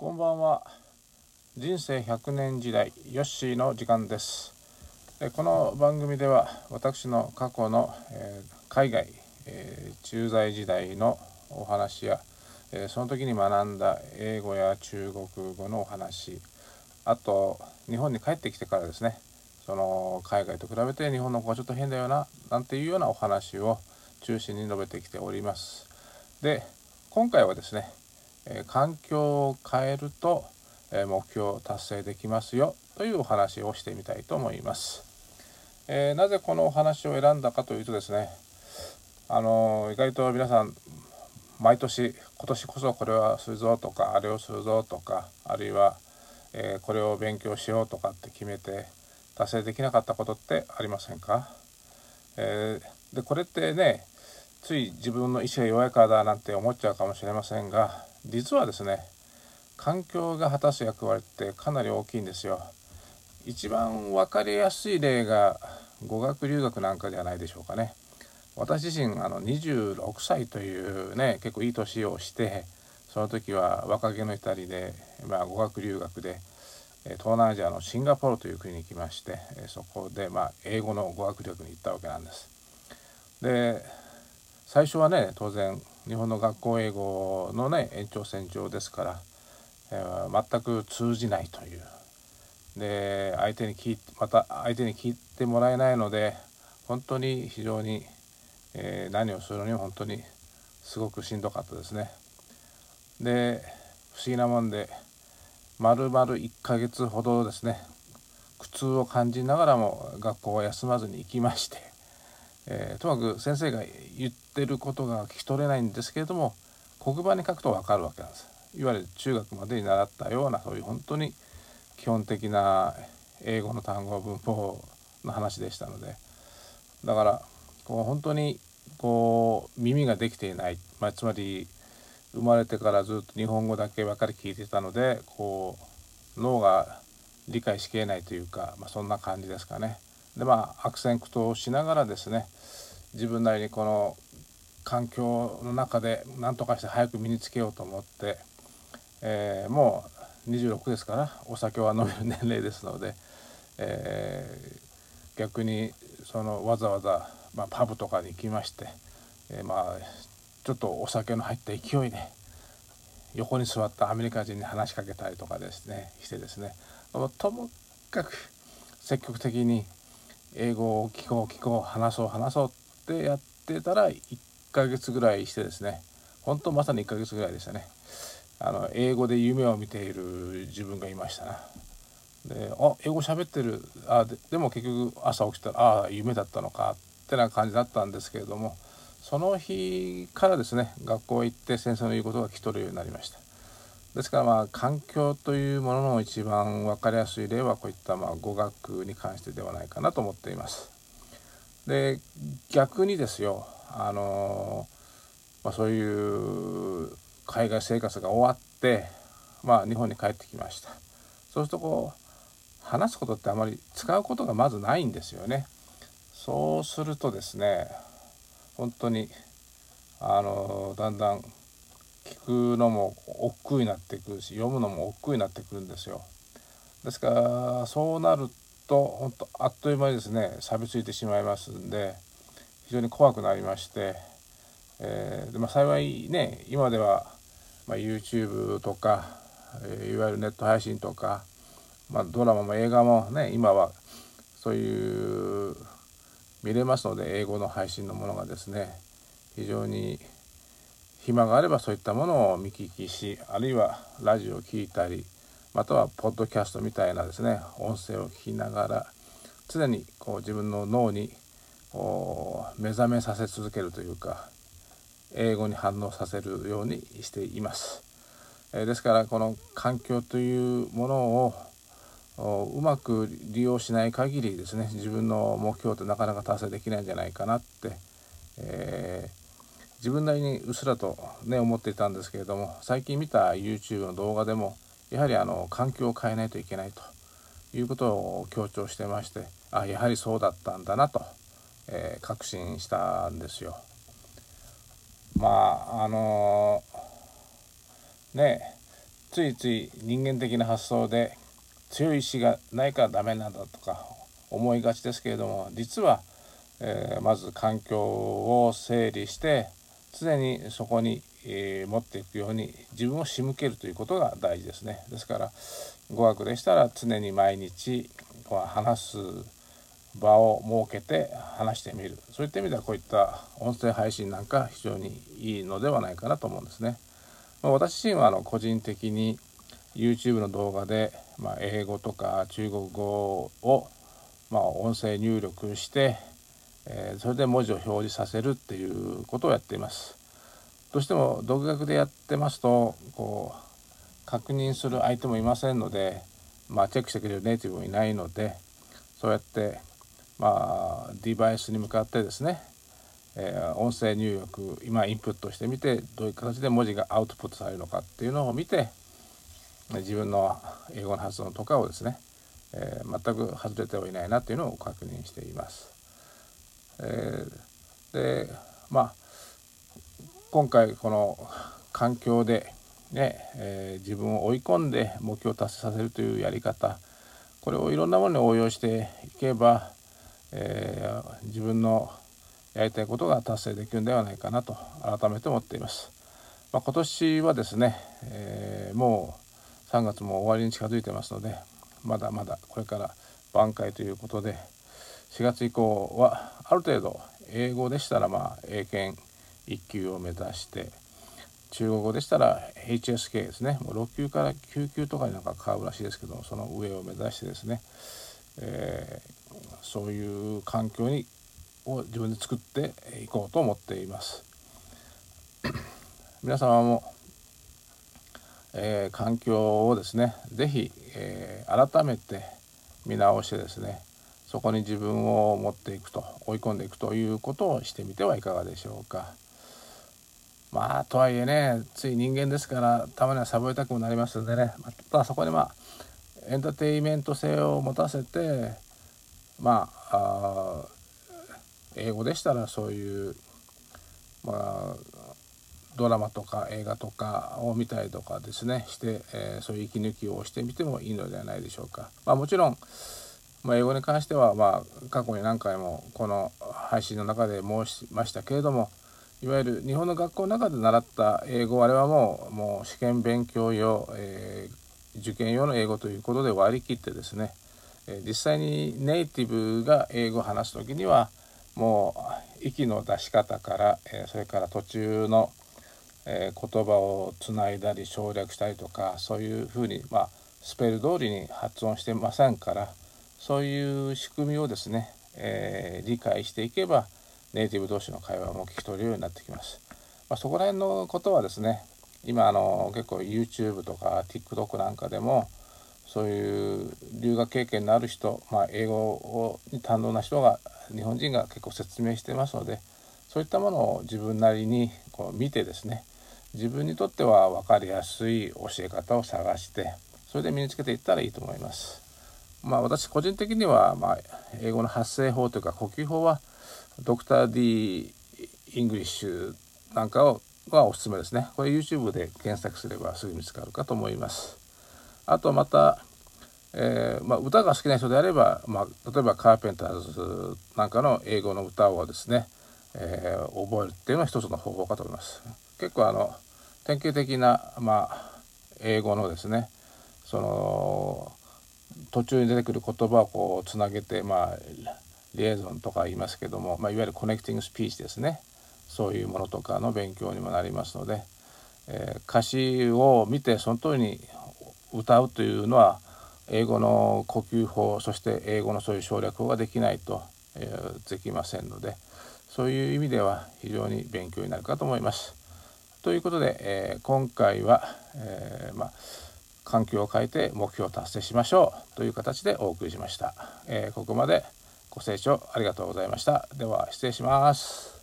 こんばんは。人生100年時代ヨッシーの時間です。この番組では私の過去の、え、海外、え、駐在時代のお話や、え、その時に学んだ英語や中国語のお話あと日本に帰ってきてからですねその海外と比べて日本の子はちょっと変だよななんていうようなお話を中心に述べてきております。で今回はですねえ環境を変えると、え目標を達成できますよというお話をしてみたいと思います。えー、なぜこのお話を選んだかというとですねあの意外と皆さん毎年今年こそこれはするぞとかあれをするぞとかあるいは、えー、これを勉強しようとかって決めて達成できなかったことってありませんか、えー、でこれってねつい自分の意志が弱いからだなんて思っちゃうかもしれませんが実はですね環境が果たす役割ってかなり大きいんですよ一番分かりやすい例が語学留学なんかじゃないでしょうかね私自身あの26歳というね結構いい年をしてその時は若気の至りで、まあ、語学留学で東南アジアのシンガポールという国に来ましてそこでまあ英語の語学留学に行ったわけなんです。で最初はね当然日本の学校英語のね延長線上ですから、えー、全く通じないというで相手に聞いてまた相手に聞いてもらえないので本当に非常に、えー、何をするのにも本当にすごくしんどかったですね。で不思議なもんで丸々1ヶ月ほどですね苦痛を感じながらも学校は休まずに行きましてえー、ともかく先生が言っってることが聞き取れないんですけれども黒板に書くと分かるわけなんです。いわゆる中学までに習ったようなそういう本当に基本的な英語の単語文法の話でしたので。だからこう本当にこう耳ができていない、まあ、つまり生まれてからずっと日本語だけばかり聞いてたのでこう脳が理解しきれないというか、まあ、そんな感じですかね。でまあ悪戦苦闘しながらですね自分なりにこの環境の中で何とかして早く身につけようと思って、えー、もう26ですからお酒は飲める年齢ですので、えー、逆にそのわざわざ、まあ、パブとかに行きまして、えー、まあちょっとお酒の入った勢いで横に座ったアメリカ人に話しかけたりとかですねしてですね。ともかく積極的に英語を聞こう聞こう話そう話そうってやってたら1ヶ月ぐらいしてですね本当まさに1ヶ月ぐらいでしたね。あの英語で夢を見ている自分がいましたな。であ英語喋ってる。あででも結局朝起きたらああ夢だったのかってな感じだったんですけれどもその日からですね学校へ行って先生の言うことが聞き取るようになりました。ですからまあ環境というものの一番分かりやすい例はこういったまあ語学に関してではないかなと思っています。で逆にですよあの、まあ、そういう海外生活が終わって、まあ、日本に帰ってきました。そうするとこう話すことってあまり使うことがまずないんですよね。そうするとですね本当にあのだんだん聞くのも億劫になってくるし読むのも億劫になってくるんですよ。ですからそうなると本当あっという間にですね錆びついてしまいますんで非常に怖くなりまして、えー、でまあ、幸いね今では、まあ、YouTube とか、え、いわゆるネット配信とか、まあ、ドラマも映画もね今はそういう見れますので英語の配信のものがですね非常に暇があればそういったものを見聞きしあるいはラジオを聴いたりまたはポッドキャストみたいなですね音声を聞きながら常にこう自分の脳に目覚めさせ続けるというか英語に反応させるようにしています。えですからこの環境というものをうまく利用しない限りですね自分の目標ってなかなか達成できないんじゃないかなって、えー自分なりにうっすらとね思っていたんですけれども最近見た YouTube の動画でもやはりあの環境を変えないといけないということを強調してましてあやはりそうだったんだなと、えー、確信したんですよ。まああのー、ねついつい人間的な発想で強い意志がないからダメなんだとか思いがちですけれども実は、えー、まず環境を整理して常にそこに、えー、持っていくように自分を仕向けるということが大事ですね。ですから語学でしたら常に毎日話す場を設けて話してみるそういった意味ではこういった音声配信なんか非常にいいのではないかなと思うんですね。まあ、私自身はあの個人的に YouTube の動画で、まあ、英語とか中国語を、まあ、音声入力して、えー、それで文字を表示させるっていうことをやっています。どうしても独学でやってますとこう確認する相手もいませんので、まあ、チェックしてくれるネイティブもいないのでそうやってまあ、デバイスに向かってですね、えー、音声入力今インプットしてみてどういう形で文字がアウトプットされるのかっていうのを見て自分の英語の発音とかをですね、えー、全く外れてはいないなっていうのを確認しています。えー、でまあ今回この環境でね、えー、自分を追い込んで目標を達成させるというやり方これをいろんなものに応用していけばえー、自分のやりたいことが達成できるんではないかなと改めて思っています。まあ、今年はですね、えー、もう3月も終わりに近づいてますのでまだまだこれから挽回ということで4月以降はある程度英語でしたらまあ英検1級を目指して中国語でしたら HSK ですねもう6級から9級とかになんか変わるらしいですけどもその上を目指してですね、えーそういう環境にを自分で作っていこうと思っています 皆様も、えー、環境をですね是非、えー、改めて見直してですねそこに自分を持っていくと追い込んでいくということをしてみてはいかがでしょうか。まあとはいえねつい人間ですからたまにはサボりたくもなりますんでねまただそこにまあエンターテインメント性を持たせてまあ英語でしたらそういう、まあ、ドラマとか映画とかを見たりとかですねして、えー、そういう息抜きをしてみてもいいのではないでしょうか。まあ、もちろん、まあ、英語に関しては、まあ、過去に何回もこの配信の中で申しましたけれどもいわゆる日本の学校の中で習った英語あれはもうもう試験勉強用、えー、受験用の英語ということで割り切ってですね実際にネイティブが英語を話す時にはもう息の出し方からそれから途中の言葉をつないだり省略したりとかそういうふうに、まあ、スペル通りに発音してませんからそういう仕組みをですね、えー、理解していけばネイティブ同士の会話も聞き取れるようになってきます。まあ、そこら辺のことはですね今あの結構 YouTube とか TikTok なんかでもそういう留学経験のある人、まあ、英語をに堪能な人が日本人が結構説明してますのでそういったものを自分なりにこう見てですね自分にとっては分かりやすい教え方を探してそれで身につけていったらいいと思います。まあ、私個人的には、まあ、英語の発声法というか呼吸法はドクター D イングリッシュなんかをがおすすめですね。これ YouTube で検索すればすぐ見つかるかと思います。あとまた、えー、まあ、歌が好きな人であれば、まあ、例えばカーペンターズなんかの英語の歌をですね、えー、覚えるっていうのは一つの方法かと思います。結構あの典型的な、まあ、英語のですねその途中に出てくる言葉をこうつなげて、まあ、リエゾンとか言いますけども、まあ、いわゆるコネクティングスピーチですねそういうものとかの勉強にもなりますので、えー、歌詞を見てその通りに歌うというのは英語の呼吸法そして英語のそういう省略法ができないと、えー、できませんのでそういう意味では非常に勉強になるかと思います。ということで、えー、今回は、えー、まあ、環境を変えて目標を達成しましょうという形でお送りしました。えここまでご清聴ありがとうございました。では失礼します。